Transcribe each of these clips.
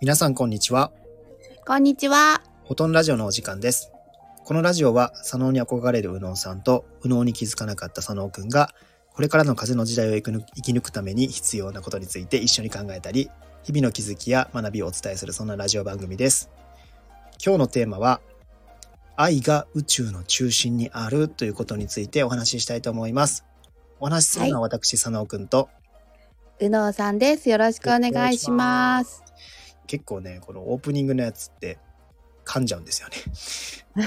皆さんこんにちは。こんにちは。ほとんラジオのお時間です。このラジオは、左脳に憧れる右脳さんと、右脳に気づかなかった左脳くんが、これからの風の時代を生き抜くために必要なことについて一緒に考えたり、日々の気づきや学びをお伝えするそんなラジオ番組です。今日のテーマは、愛が宇宙の中心にあるということについてお話ししたいと思います。お話しするのは私、左脳くんと、うのうさんです。よろしくお願いします。結構ね、このオープニングのやつって噛んじゃうんですよね。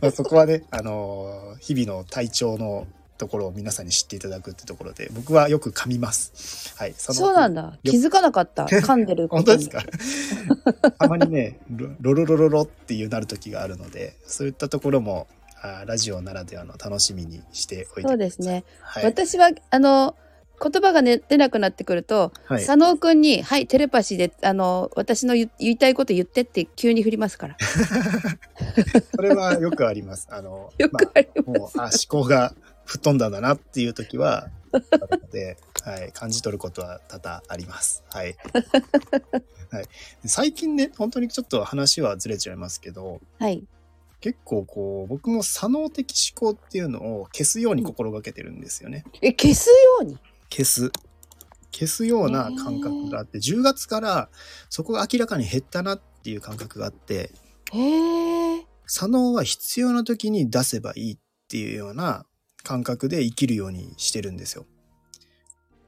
まあそこはね、あのー日々の体調のところを皆さんに知っていただくってところで、僕はよく噛みます。はい。そのそうなんだ。気づかなかった。噛んでることに 本当ですか？たまにね、ロロロロロっていうなる時があるので、そういったところも、あーラジオならではの楽しみにしておいてください。そうですね。はい。私は、あの、言葉が、ね、出なくなってくると、はい佐野くんに、はい、テレパシーで、あの、私の言言いたいこと言ってって急に振りますから。それはよくあります。あの、よくありまあもう、あ、思考が吹っ飛んだんだなっていう時は、で、はい、感じ取ることは多々あります。はい。はい、最近ね、本当にちょっと話はずれちゃいますけど、はい。結構こう、僕も左脳的思考っていうのを消すように心がけてるんですよね。え、消すように？消す。消すような感覚があって、10月からそこが明らかに減ったなっていう感覚があって、へえ。左脳は必要な時に出せばいいっていうような感覚で生きるようにしてるんですよ。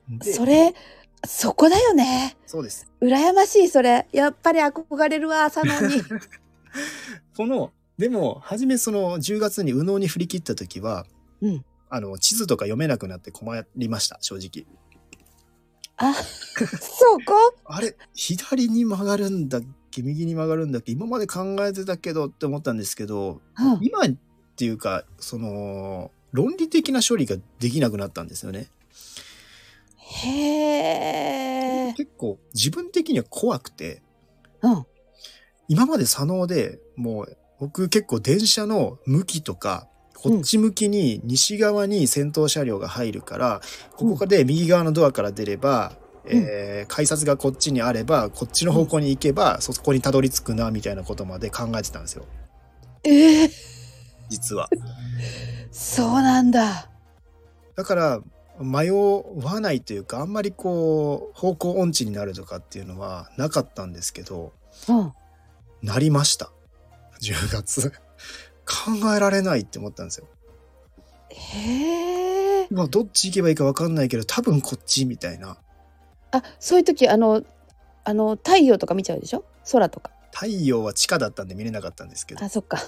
でそれ、そこだよね。そうです。羨ましい、それ。やっぱり憧れるわ、佐野に。この、でも、初めその10月に右脳に振り切った時は、うんあの、地図とか読めなくなって困りました、正直。あ、そこあれ、左に曲がるんだっけ、右に曲がるんだっけ、今まで考えてたけどって思ったんですけど、うん今っていうか、その、論理的な処理ができなくなったんですよね。へえ。結構自分的には怖くて、うん。今まで左脳でもう僕結構電車の向きとかこっち向きに西側に先頭車両が入るから、ここで右側のドアから出れば、うん。えー改札がこっちにあればこっちの方向に行けば、そこにたどり着くなみたいなことまで考えてたんですよ。ええ実は。そうなんだ。だから迷わないというかあんまりこう方向音痴になるとかっていうのはなかったんですけどうん。なりました。10月考えられないって思ったんですよへえ。まあどっち行けばいいか分かんないけど多分こっちみたいなあ、そういう時、あの、あの、太陽とか見ちゃうでしょ？空とか。太陽は地下だったんで見れなかったんですけどあ、そっか。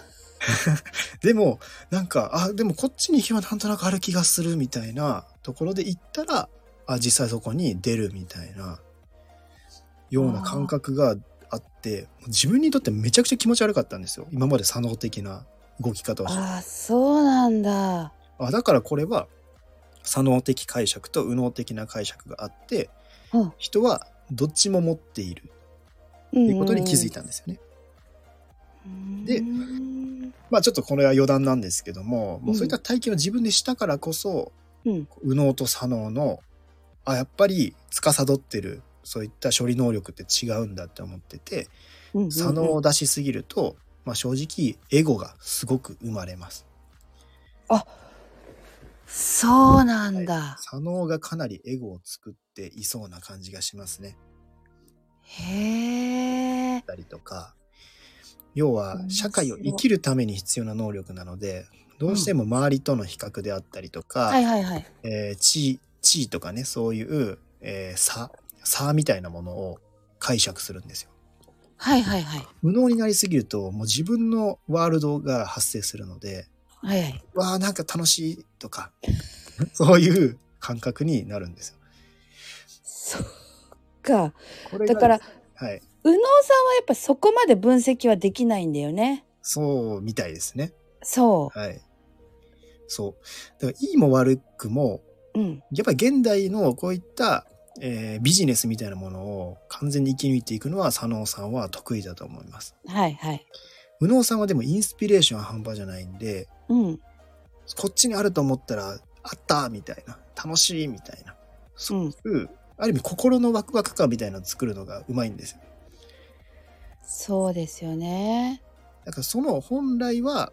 でもなんかあでもこっちに行けばなんとなくある気がするみたいなところで行ったらあ実際そこに出るみたいなような感覚があって自分にとってめちゃくちゃ気持ち悪かったんですよ今まで左脳的な動き方をしてあ、そうなんだ。あだからこれは左脳的解釈と右脳的な解釈があって、うん人はどっちも持っているとということに気づいたんですよね。でうんまあちょっとこれは余談なんですけども、もうそういった体験を自分でしたからこそ、うん。右脳と左脳の、あ、やっぱり司ってる、そういった処理能力って違うんだって思ってて、うん。左脳を出しすぎると、まあ正直、エゴがすごく生まれます。そうなんだ。左脳がかなりエゴを作っていそうな感じがしますね。へえ。たりとか、要は社会を生きるために必要な能力なので、どうしても周りとの比較であったりとか、地位とかね、そういう、えー差、差みたいなものを解釈するんですよ。はいはいはい。無能になりすぎると、もう自分のワールドが発生するので、はいはい。わあ、なんか楽しいとか、そういう感覚になるんですよ。そっか。だから、はい。右脳さんはやっぱそこまで分析はできないんだよね。そうみたいですね。そはい。そう。だから、いいも悪くも、う。うん。やっぱり現代のこういった、えービジネスみたいなものを完全に生き抜いていくのは佐野さんは得意だと思います。はいはい。右脳さんはでもインスピレーションは半端じゃないんで、うん。こっちにあると思ったら、あったみたいな、楽しいみたいな、そういう、ある意味心のワクワク感みたいなのを作るのがうまいんですよ。そうですよね。だからその本来は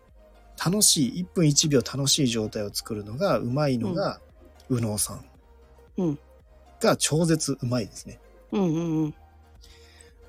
楽しい、1分1秒楽しい状態を作るのがうまいのが、右脳さんうん。が超絶うまいですね。うんうんうん。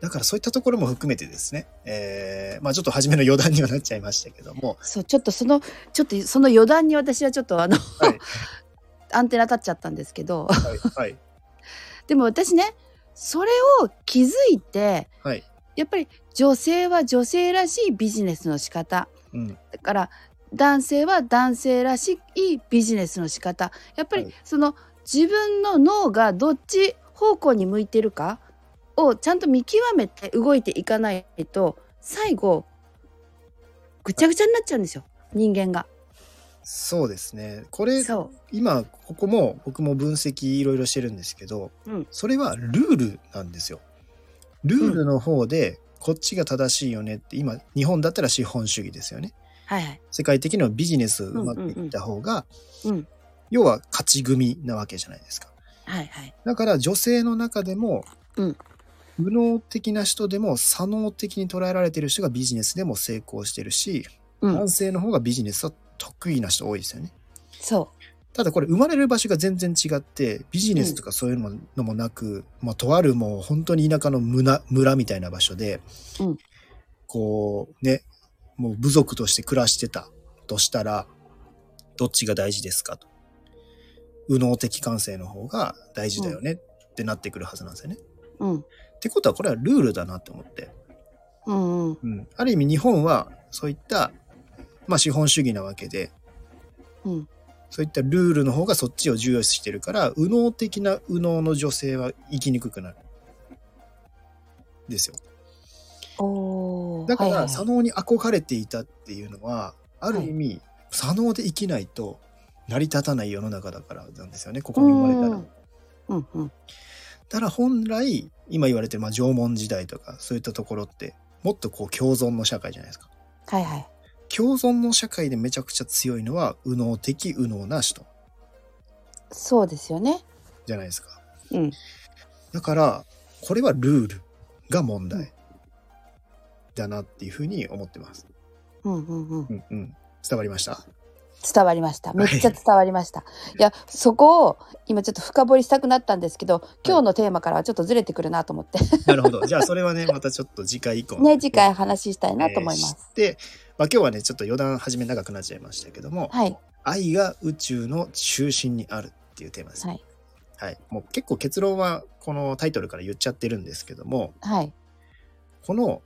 だからそういったところも含めてですね、えー、まあちょっと初めの余談にはなっちゃいましたけども、そう、ちょっとその、ちょっとその余談に私はちょっとあの、はい、アンテナ立っちゃったんですけど、はい、はい、でも私ね、それを気づいて、はい、やっぱり女性は女性らしいビジネスの仕方。うん、だから男性は男性らしいビジネスの仕方。やっぱりはいその自分の脳がどっち方向に向いてるかをちゃんと見極めて動いていかないと最後ぐちゃぐちゃになっちゃうんですよ人間が。そうですね。これ、そ今、ここも僕も分析いろいろしてるんですけど、うんそれはルールなんですよ。ルールの方で、こっちが正しいよねって、今、日本だったら資本主義ですよね。う。はいはい。世界的にはビジネスうまくいった方が、うん。要は勝ち組なわけじゃないですか。はいはい。だから女性の中でも、うん無能的な人でも左脳的に捉えられてる人がビジネスでも成功してるし、うん男。性の方がビジネスは得意な人多いですよね。そただこれ生まれる場所が全然違って、ビジネスとかそういうのもなく、まあ、とあるもう本当に田舎の村村みたいな場所で、うんこうね、もう部族として暮らしてたとしたら、どっちが大事ですかと。右脳的感性の方が大事だよねってなってくるはずなんですよね。う。うん。ってことはこれはルールだなって思って。うんうん。うん。ある意味日本はそういった、まあ資本主義なわけで、うん。そういったルールの方がそっちを重要視してるから、右脳的な右脳の女性は生きにくくなる。ですよ。だから、はいはいはい左脳に憧れていたっていうのは、ある意味、左脳で生きないと成り立たない世の中だからなんですよね、ここに生まれたら。うんうんうん。ただ本来、今言われてる、まあ、縄文時代とか、そういったところって、もっとこう共存の社会じゃないですか。はいはい。共存の社会でめちゃくちゃ強いのは、右脳的右脳な人そうですよね。じゃないですか。うん。だから、これはルールが問うん題だなっていうふうに思ってます。うんうんうん。うんうん。伝わりました？伝わりました。めっちゃ伝わりました。いや、そこを今ちょっと深掘りしたくなったんですけど、今日のテーマからはちょっとずれてくるなと思って、なるほど。じゃあそれはね、またちょっと次回以降。ね、次回話したいなと思います。えーで、まあ、今日はね、ちょっと余談始め長くなっちゃいましたけども、はい。愛が宇宙の中心にあるっていうテーマです。はい。はい。もう結構結論はこのタイトルから言っちゃってるんですけども、はい。この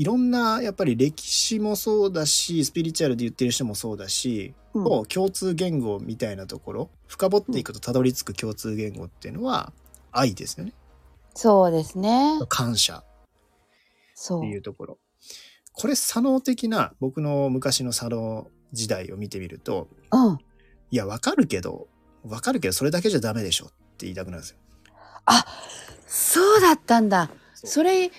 いろんなやっぱり歴史もそうだし、スピリチュアルで言ってる人もそうだし、うんもう共通言語みたいなところ、深掘っていくとたどり着く共通言語っていうのは愛ですよね。そうですね。感謝そうって。いうところ。これ、左脳的な僕の昔の左脳時代を見てみると、うん。いや、わかるけど、わかるけど、それだけじゃダメでしょって言いたくなるんですよ。あ、そうだったんだ。それ、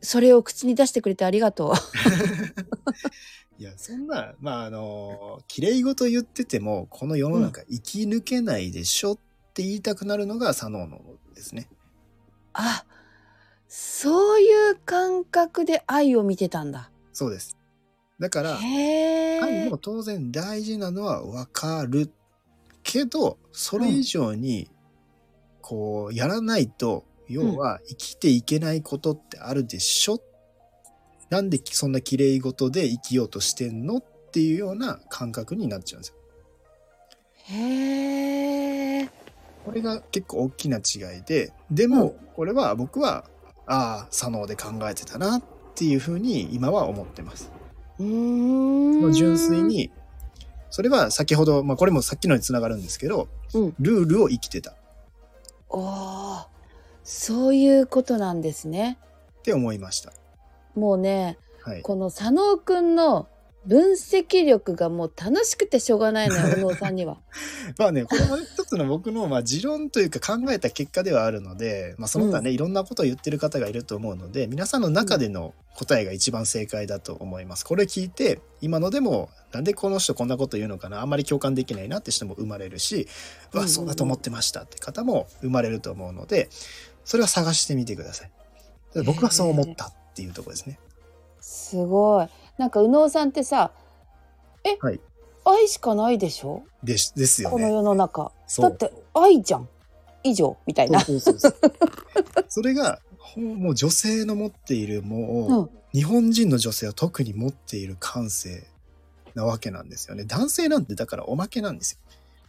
それを口に出してくれてありがとう。いや、そんな、まあ、あの、綺麗事言ってても、この世の中生き抜けないでしょって言いたくなるのが左脳のですね。あ、そういう感覚で愛を見てたんだ。そうです。だから、愛も。当然大事なのはわかるけど、それ以上に、こう、やらないと、要は生きていけないことってあるでしょ、なんでそんな綺麗事で生きようとしてんの？っていうような感覚になっちゃうんですよ。へえ。これが結構大きな違いで、でも、これは僕は、ああ、左脳で考えてたなっていうふうに今は思ってます。うーん。純粋。に、それは先ほど、まあこれもさっきのにつながるんですけど、うん。ルールを生きてたっおーそういうことなんですね。て思いました。もうね、はい。この佐野くんの分析力がもう楽しくてしょうがないのよ、右脳さんには。まあね、これも一つの僕のまあ持論というか考えた結果ではあるので、まあその他ね、いろんなことを言ってる方がいると思うので、皆さんの中での答えが一番正解だと思います。これ聞いて、今のでも、なんでこの人こんなこと言うのかな、あんまり共感できないなって人も生まれるし、うわ、うんうんうんそうだと思ってましたって方も生まれると思うので、それは探してみてください。僕はそう思ったっていうところですね。すごい。なんか右脳さんってさ、え、はい愛しかないでしょ？ですですよね。この世の中。だって愛じゃん。以上みたいな。そうそうそうそう それがもう女性の持っているもう、うん日本人の女性は特に持っている感性なわけなんですよね。男性なんてだからおまけなんですよ。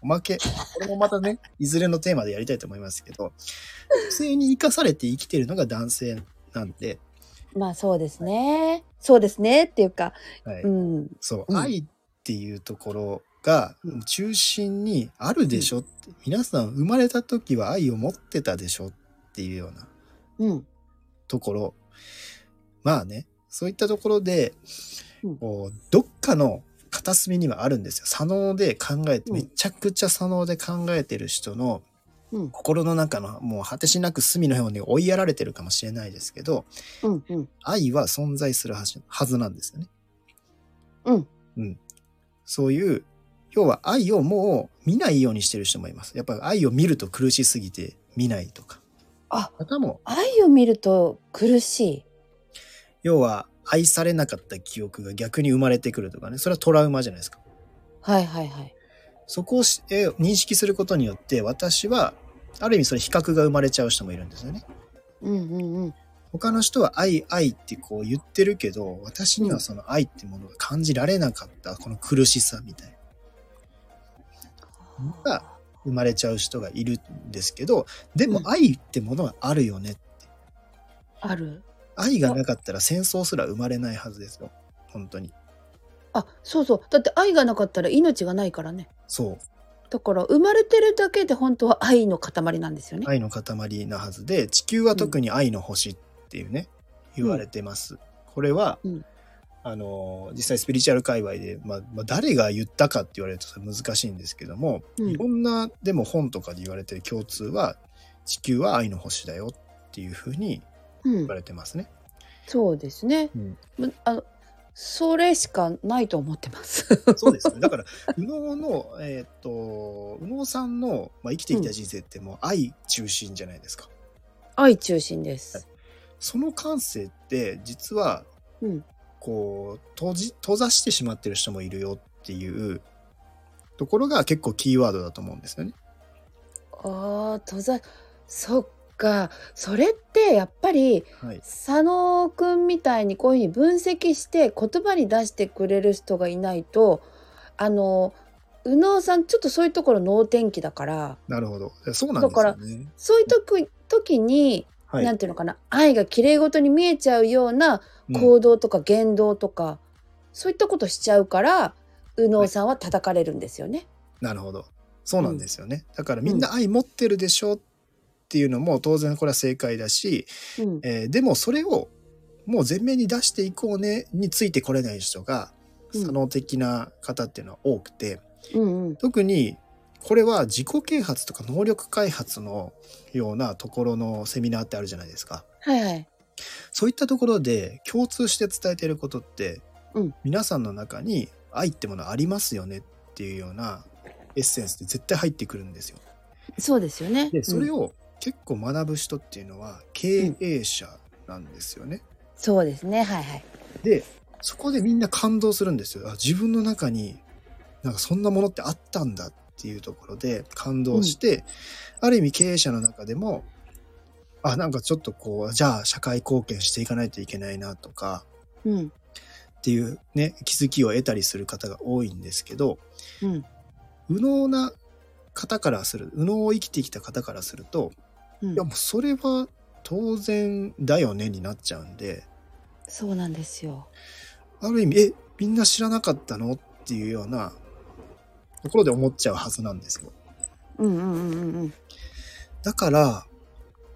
おまけ。これもまたね、いずれのテーマでやりたいと思いますけど、女性に生かされて生きてるのが男性なんで、まあそうですね。そうですねっていうか、はいうん。そう、うん愛っていうところがうん中心にあるでしょって、皆さん生まれた時は愛を持ってたでしょっていうようなうん。ところまあねそういったところで、うんこうどっかの片隅にはあるんですよ左脳で考えて、うんめちゃくちゃ左脳で考えてる人のうん。心の中のもう果てしなく隅の方に追いやられてるかもしれないですけどうん。うん。愛は存在するはずはずなんですよね。うん。うん。そういう、要は愛をもう見ないようにしてる人もいます。やっぱり愛を見ると苦しすぎて見ないとか。あ、方も、愛を見ると苦しい。要は愛されなかった記憶が逆に生まれてくるとかね。それはトラウマじゃないですか。はいはいはい。そこを認識することによって私は、ある意味それ比較が生まれちゃう人もいるんですよね。うんうんうん。他の人は愛愛ってこう言ってるけど、私にはその愛ってものが感じられなかった、この苦しさみたいな。が生まれちゃう人がいるんですけど、でもうん愛ってものはあるよね。ある。愛がなかったら戦争すら生まれないはずですよ。本当に。あ、そうそう。だって愛がなかったら命がないからね。そう。だから生まれてるだけで本当は愛の塊なんですよね。愛の塊なはずで、地球は特に愛の星っていうね、言われてます。これは、うんあの、実際スピリチュアル界隈で、まあ、まあ、誰が言ったかって言われると難しいんですけども、うんいろんな、でも本とかで言われてる共通は、地球は愛の星だよっていうふうにうん言わ。れてますね。そうですね。うんむあのそれしかないと思ってます。そうですね。だから、右脳の、えーっと、右脳さんの、まあ、生きてきた人生ってもう愛中心じゃないですか。愛中心です。その感性って、実は、うん。こう、閉じ、閉ざしてしまってる人もいるよっていうところが結構キーワードだと思うんですよね。ああ、登山。そっか。それってやっぱりはい。佐野くんみたいにこういうふうに分析して言葉に出してくれる人がいないと、あの、右脳さんちょっとそういうところ脳天気だから、なるほど。そうなんですよね。そういう時時に、はい。なんていうのかな、愛が綺麗事に見えちゃうようなうん行動とか言動とか、そういったことしちゃうから、右脳さんは叩かれるんですよね。なるほど。そうなんですよね。だからみんな愛持ってるでしょっていうのも当然これは正解だし、うん。えーでもそれをもう前面に出していこうねについてこれない人がうん左脳的な方っていうのは多くて、うんうん。特にこれは自己啓発とか能力開発のようなところのセミナーってあるじゃないですか。はいはい。そういったところで共通して伝えていることって、うん皆さんの中に愛ってものありますよねっていうようなエッセンスって絶対入ってくるんですよ。そうですよね。で、それうんを結構学ぶ人っていうのは経営者なんですよね。そうですね。はいはい。で、そこでみんな感動するんですよ。あ自分の中になんかそんなものってあったんだっていうところで感動して、ある意味経営者の中でも、あ、なんかちょっとこう、じゃあ社会貢献していかないといけないなとか、うん。っていうね、気づきを得たりする方が多いんですけど、うん。右脳な方からする、右脳を生きてきた方からすると、うんいやもうそれは当然だよねになっちゃうんで、そうなんですよ。ある意味、え、みんな知らなかったの？っていうようなところで思っちゃうはずなんですよ。うんうんうんうんうん。だから、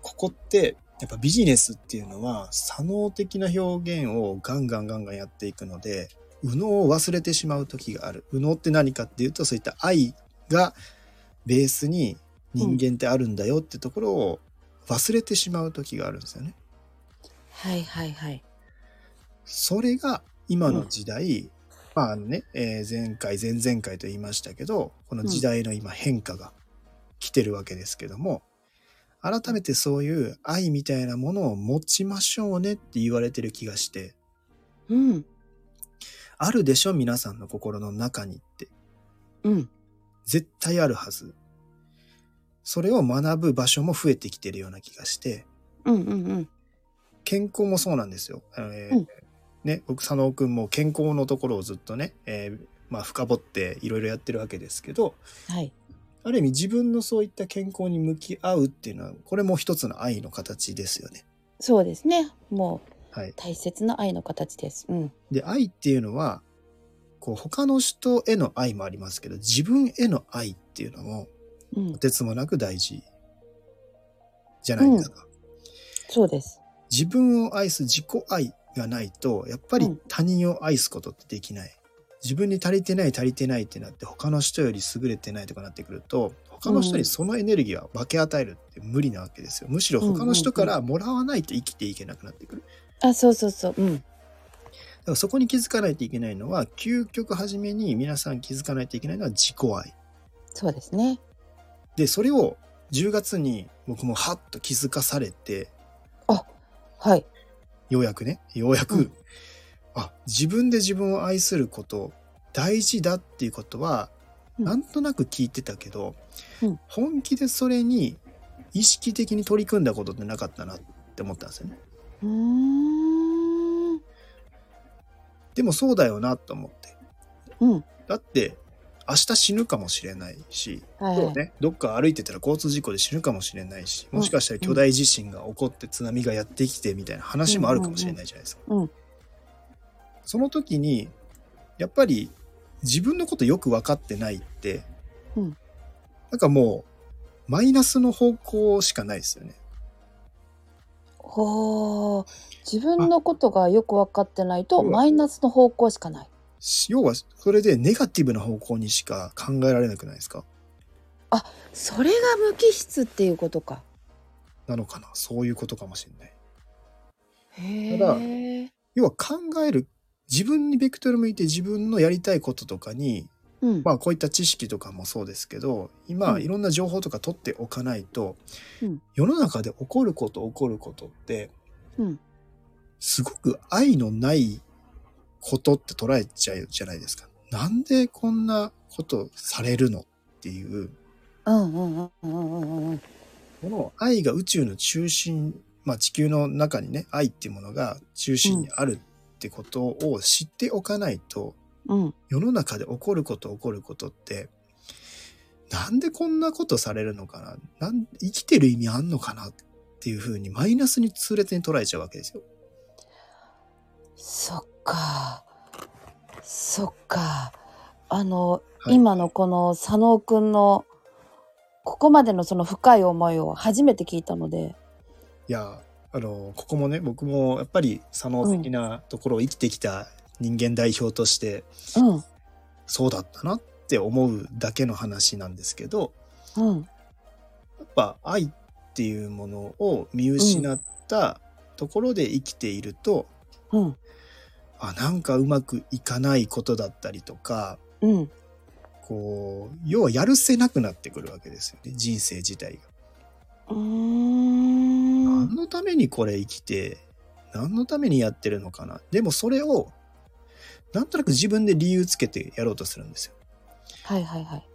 ここって、やっぱビジネスっていうのは、左脳的な表現をガンガンガンガンやっていくので、右脳を忘れてしまう時がある。右脳って何かっていうと、そういった愛がベースに人間ってあるんだよってところを忘れてしまう時があるんですよね。はいはいはい。それが今の時代、まああのね、えー前回、前々回と言いましたけど、この時代の今変化が来てるわけですけども、改めてそういう愛みたいなものを持ちましょうねって言われてる気がして、うん。あるでしょ皆さんの心の中にって。うん。絶対あるはず。それを学ぶ場所も増えてきてるような気がして、うんうんうん。健康もそうなんですよ。えーうんね、僕、佐野くんも健康のところをずっとね、えーまあ、深掘っていろいろやってるわけですけど、はい。ある意味自分のそういった健康に向き合うっていうのは、これも一つの愛の形ですよね。そうですね。もうはい。大切な愛の形です。うん。で、愛っていうのは、こう、他の人への愛もありますけど、自分への愛っていうのも、うんと。てつもなく大事じゃないですか。そうです。自分を愛す自己愛がないと、やっぱりうん他人を愛すことってできない。自分に足りてない足りてないってなって他の人より優れてないとかなってくると他の人にそのエネルギーは分け与えるって無理なわけですよ。むしろ他の人からもらわないと生きていけなくなってくる。あ、そうそうそう。うん。だからそこに気づかないといけないのは究極初めに皆さん気づかないといけないのは自己愛。そうですね。で、それを10月に僕もハッと気づかされて、はい。ようやくね、ようやく、うんあ、自分で自分を愛すること、大事だっていうことは、うんなんとなく聞いてたけど、うん本気でそれに意識的に取り組んだことってなかったなって思ったんですよね。でもそうだよなと思って。うん。だって、明日死ぬかもしれないし、はい、ね、どっか歩いてたら交通事故で死ぬかもしれないし、もしかしたら巨大地震が起こって津波がやってきてみたいな話もあるかもしれないじゃないですか。うん。その時に、やっぱり自分のことよく分かってないって、うんなんかもう、マイナスの方向しかないですよね。自分のことがよく分かってないと、うんマイナスの方向しかない。要は、それでネガティブな方向にしか考えられなくないですか？それが無機質っていうことか。なのかな？そういうことかもしれない。へただえ。要は考える、自分にベクトル向いて自分のやりたいこととかにうん。まあこういった知識とかもそうですけど今うんいろんな情報とか取っておかないと、うん世の中で起こること起こることってうん。すごく愛のないことって捉えちゃうじゃないですか。なんでこんなことされるのっていううんうんうんうんうんうん。この愛が宇宙の中心まあ地球の中にね愛っていうものが中心にあるってことを知っておかないと、うん。世の中で起こること起こることってなんでこんなことされるのかな？なん生きてる意味あんのかな？っていうふうにマイナスに痛烈に捉えちゃうわけですよ。そっか。そっか。あの、はい。今のこの佐野くんのここまでのその深い思いを初めて聞いたので、いやあのここもね僕もやっぱり左脳的なところを生きてきた人間代表として、うん、そうだったなって思うだけの話なんですけどうん、やっぱ愛っていうものを見失ったところで生きていると、うん、あなんかうまくいかないことだったりとかうん。こう要はやるせなくなってくるわけですよね人生自体が。何のためにこれ生きて何のためにやってるのかなでもそれをなんとなく自分で理由つけてやろうとするんですよ。はいはいはい。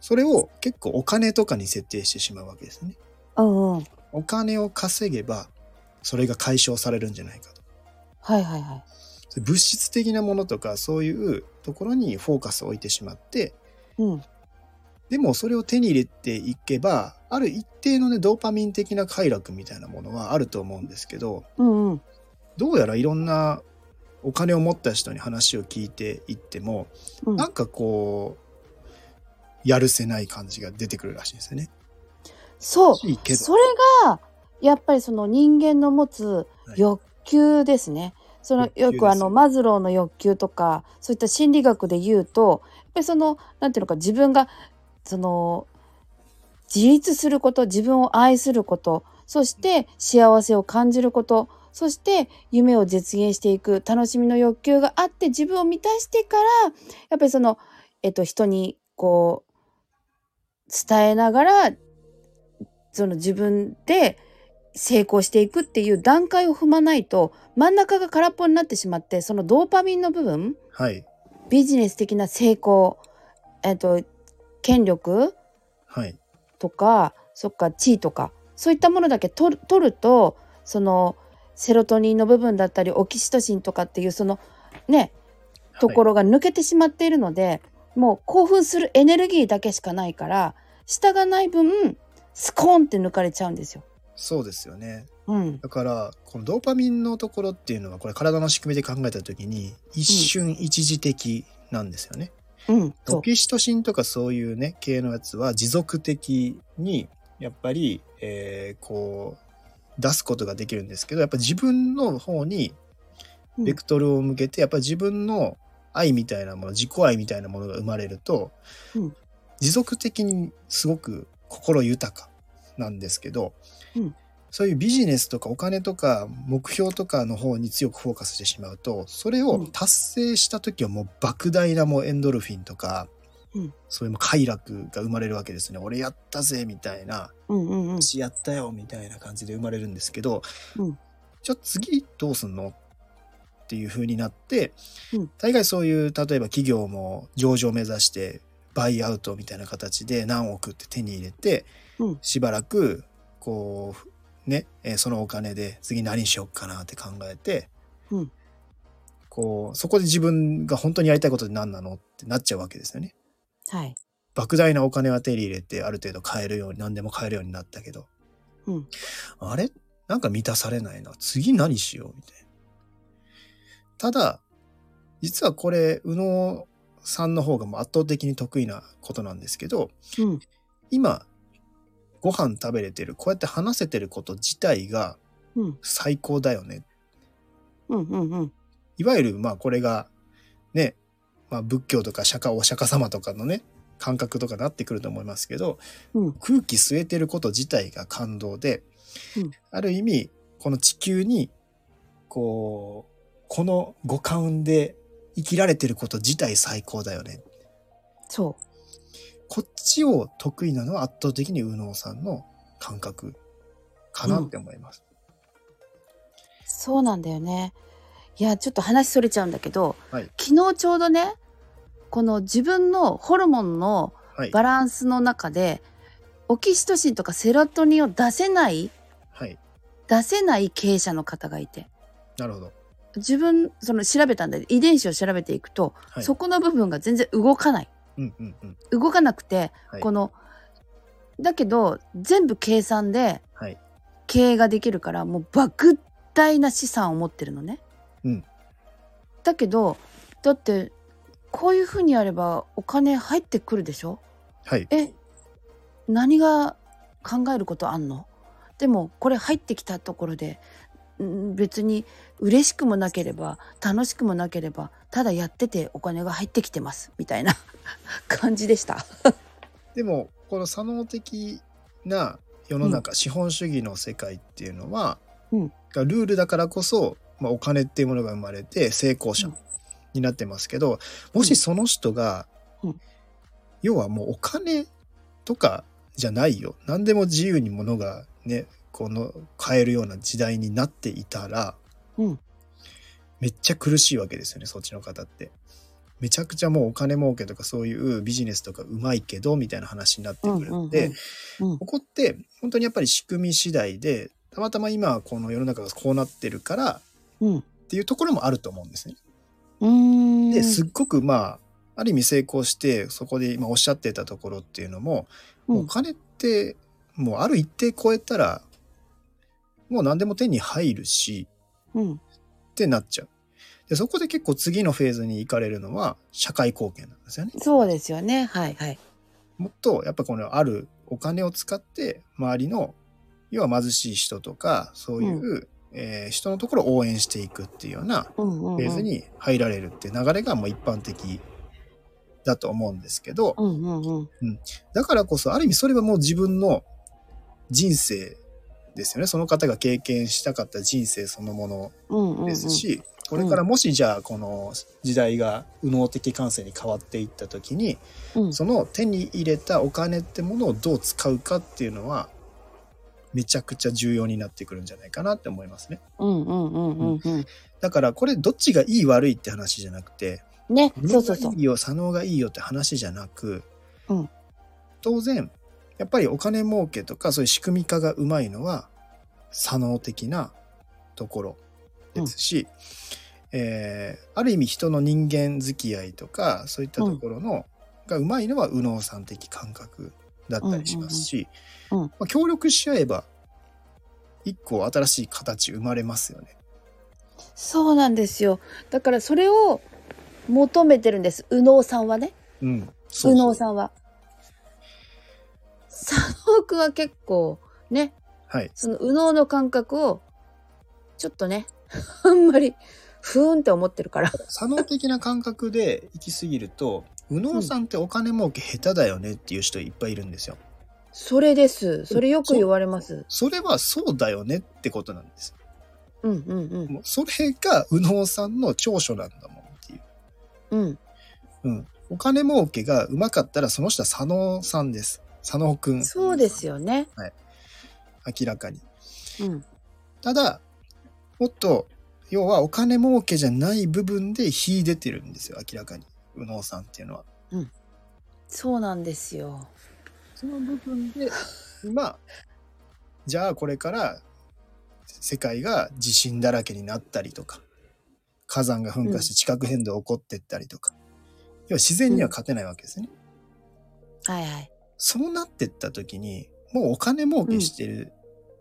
それを結構お金とかに設定してしまうわけですね。うんうん。お金を稼げばそれが解消されるんじゃないかと。はいはいはい。物質的なものとかそういうところにフォーカスを置いてしまってうん。でもそれを手に入れていけばある一定のねドーパミン的な快楽みたいなものはあると思うんですけどうんうん。どうやらいろんなお金を持った人に話を聞いていっても、うんなんかこうやるせない感じが出てくるらしいんですよね。そう。それが、やっぱりその人間の持つ欲求ですね。そのよくあのマズローの欲求とかそういった心理学で言うとやっぱりそのなんていうのか自分がその自立すること自分を愛することそして幸せを感じることそして夢を実現していく楽しみの欲求があって自分を満たしてからやっぱりその、えっと、人にこう伝えながらその自分で成功していくっていう段階を踏まないと真ん中が空っぽになってしまってそのドーパミンの部分はい。ビジネス的な成功、えっと、権力はい。とかそっか地位とかそういったものだけ取る取るとそのセロトニンの部分だったりオキシトシンとかっていうそのねところが抜けてしまっているので、もう興奮するエネルギーだけしかないから下がない分スコーンって抜かれちゃうんですよ。そうですよね。うん、だから、このドーパミンのところっていうのは、これ体の仕組みで考えたときに、一瞬一時的なんですよね。うん。オキシトシンとかそういうね、系のやつは持続的に、やっぱり、えーこう、出すことができるんですけど、やっぱ自分の方にうんベクトルを向けて、やっぱり自分の愛みたいなもの、自己愛みたいなものが生まれると、うん持続的にすごく心豊かなんですけど、うん。そういうビジネスとかお金とか目標とかの方に強くフォーカスしてしまうと、それを達成した時はもう莫大なもうエンドルフィンとか、うん。そういう快楽が生まれるわけですね。俺やったぜみたいな、うんうんうん。私やったよみたいな感じで生まれるんですけど、うん。じゃあ次どうすんのっていう風になって、うん。大概そういう例えば企業も上場を目指してバイアウトみたいな形で何億って手に入れて、うん。しばらくこうね、えーそのお金で次何しよっかなって考えて、うん。こうそこで自分が本当にやりたいことって何なのってなっちゃうわけですよね。はい。莫大なお金は手に入れてある程度買えるように何でも買えるようになったけど、うん。あれ？なんか満たされないな。次何しようみたいな。ただ実はこれ宇野さんの方がもう圧倒的に得意なことなんですけどうん。今ご飯食べれてるこうやって話せてること自体がうん。最高だよね。うんうんうん。いわゆるまあこれがね、まあ、仏教とか釈迦お釈迦様とかのね感覚とかなってくると思いますけど、うん。空気吸えてること自体が感動で、うん。ある意味この地球にこうこの五感で生きられてること自体最高だよね。そこっちを得意なのは圧倒的に右脳さんの感覚かなって思います。うそうなんだよねいやちょっと話それちゃうんだけど、はい昨日ちょうどねこの自分のホルモンのはい。バランスの中でオキシトシンとかセロトニンを出せないはい。出せない経営者の方がいてなるほど。自分その調べたんだ遺伝子を調べていくと、はい。そこの部分が全然動かない。動かなくて、はいこのだけど全部計算ではい。経営ができるからもう莫大な資産を持ってるのね。うんだけどだってこういうふうにやればお金入ってくるでしょ？はい。え何が考えることあんの？でもこれ入ってきたところでん別に嬉しくもなければ楽しくもなければただやっててお金が入ってきてますみたいな。感じでした。でもこの左脳的な世の中、資本主義の世界っていうのは、うん。がルールだからこそ、まあ、お金っていうものが生まれて成功者うん。になってますけど、もしその人が、うん。要はもうお金とかじゃないよ。何でも自由に物がねこの買えるような時代になっていたら、うん。めっちゃ苦しいわけですよねそっちの方って。めちゃくちゃもうお金儲けとかそういうビジネスとかうまいけどみたいな話になってくるんで、うんここって本当にやっぱり仕組み次第でたまたま今この世の中がこうなってるからっうん。ていうところもあると思うんですね。うーん。ですっごくまあある意味成功してそこで今おっしゃってたところっていうのも、うん。お金ってもうある一定超えたらもう何でも手に入るしうんってなっちゃう。でそこで結構次のフェーズに行かれるのは社会貢献なんですよね。そうですよねはいはい。もっとやっぱこのあるお金を使って周りの要は貧しい人とかそういう、えー人のところを応援していくっていうようなうんうんうんフェーズに入られるっていう流れがもう一般的だと思うんですけどうんうんうんだからこそある意味それはもう自分の人生ですよねその方が経験したかった人生そのものうんうんうんですし、これからもしじゃあこの時代が右脳的感性に変わっていった時にうんその手に入れたお金ってものをどう使うかっていうのはめちゃくちゃ重要になってくるんじゃないかなって思いますね。うんうんうんうんうん。だからこれどっちがいい悪いって話じゃなくて、ね、右そうそうそうい。いよ、左脳がいいよって話じゃなく、うん当然、やっぱりお金儲けとかそういう仕組み化がうまいのは左脳的なところですし、えーある意味人の人間付き合いとかそういったところの、がうまいのは右脳さん的感覚だったりしますし、うんうんうんまあ、協力し合えば一個新しい形生まれますよね。そうなんですよ。だからそれを求めてるんです。右脳さんはね。うん。右脳ん。さんは。佐野くんは結構ね、はい。その右脳の感覚をちょっとね、あんまりふーんって思ってるから。左脳的な感覚で行き過ぎると右脳さんってお金儲け下手だよねっていう人いっぱいいるんですよ。それです。それよく言われます。それはそうだよねってことなんです。うんうんうん。もうそれが右脳さんの長所なんだもんっていう。うん。うん。お金儲けがうまかったらその人は左脳さんです。左脳くん。そうですよね。明らかに。うん。ただ、もっと、要はお金儲けじゃない部分で秀でてるんですよ、明らかに。右脳さんっていうのは。そうなんですよ。その部分で、今、じゃあこれから世界が地震だらけになったりとか、火山が噴火して地殻変動起こってったりとか、要は自然には勝てないわけですね。はいはい。そうなってった時に、もうお金儲けしてる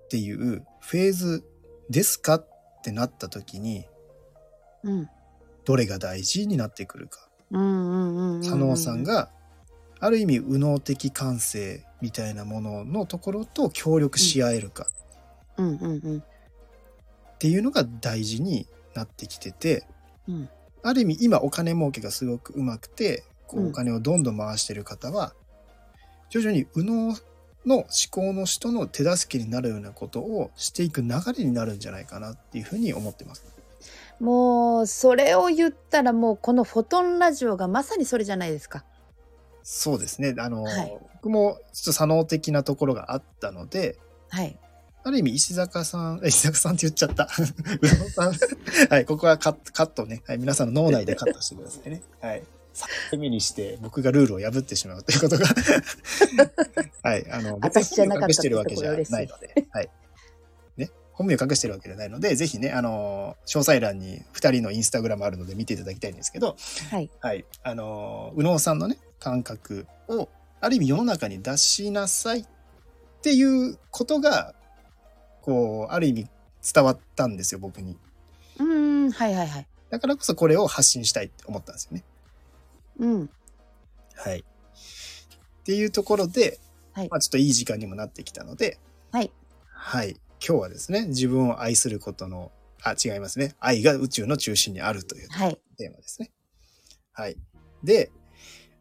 っていうフェーズですかってなった時に、うん。どれが大事になってくるか。佐野さん。が、ある意味、右脳的感性みたいなもののところと協力し合えるか。っていうのが大事になってきてて、うんある意味、今お金儲けがすごくうまくて、こううんお金をどんどん回してる方は、徐々に右脳の思考の人の手助けになるようなことをしていく流れになるんじゃないかなっていうふうに思ってます。もう、それを言ったらもうこのフォトンラジオがまさにそれじゃないですか。そうですね。あの、はい僕もちょっと左脳的なところがあったので、はい。ある意味石坂さん、え 石坂さんって言っちゃった。宇野さん。はい、ここはカットカットね。はい、皆さんの脳内でカットしてくださいね。はい。3回目にして僕がルールを破ってしまうということが。はい、あの、私じゃなかった隠してるわけじゃないので。はい。ね。本名を隠してるわけじゃないので、ぜひね、あの、詳細欄に2人のインスタグラムあるので見ていただきたいんですけど、はい。はい。あの、右脳さんのね、感覚を、ある意味世の中に出しなさいっていうことが、こう、ある意味伝わったんですよ、僕に。うーん、はいはいはい。だからこそこれを発信したいって思ったんですよね。うん。はい。っていうところで、はいまあちょっといい時間にもなってきたので、はい。はい。今日はですね、自分を愛することの、あ、違いますね。愛が宇宙の中心にあるというはい。テーマですね。はい。で、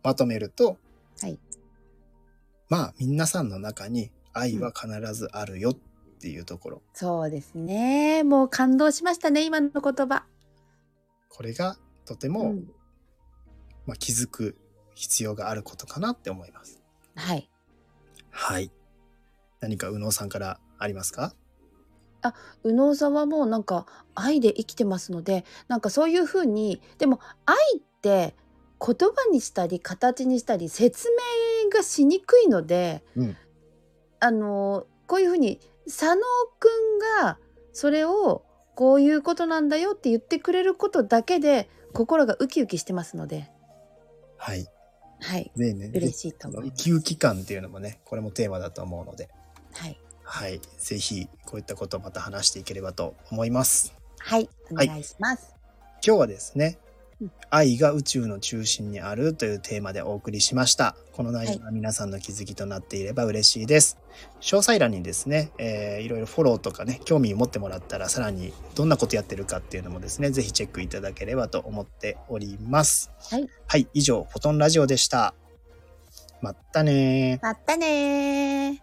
まとめると、はい。まあ、皆さんの中に愛は必ずあるよっていうところ。そうですね。もう感動しましたね、今の言葉。これがとても、うんまあ、気づく必要があることかなって思います。はい。はい。何か右脳さんからありますか？右脳さんはもうなんか愛で生きてますのでなんかそういうふうにでも愛って言葉にしたり形にしたり説明がしにくいので、うんあのこういうふうに佐野くんがそれをこういうことなんだよって言ってくれることだけで心がウキウキしてますのではい。はいねえね嬉しいと思いウます。キウキ感っていうのもね、これもテーマだと思うので、はい、はい。ぜひ、こういったことをまた話していければと思います。はい、お願いします。今日はですねうん、愛が宇宙の中心にあるというテーマでお送りしました。この内容が皆さんの気づきとなっていれば嬉しいです。詳細欄にですね、えー、いろいろフォローとかね、興味持ってもらったら、さらにどんなことやってるかっていうのもですね、ぜひチェックいただければと思っております。はい。はい、以上、フォトンラジオでした。まったねまったね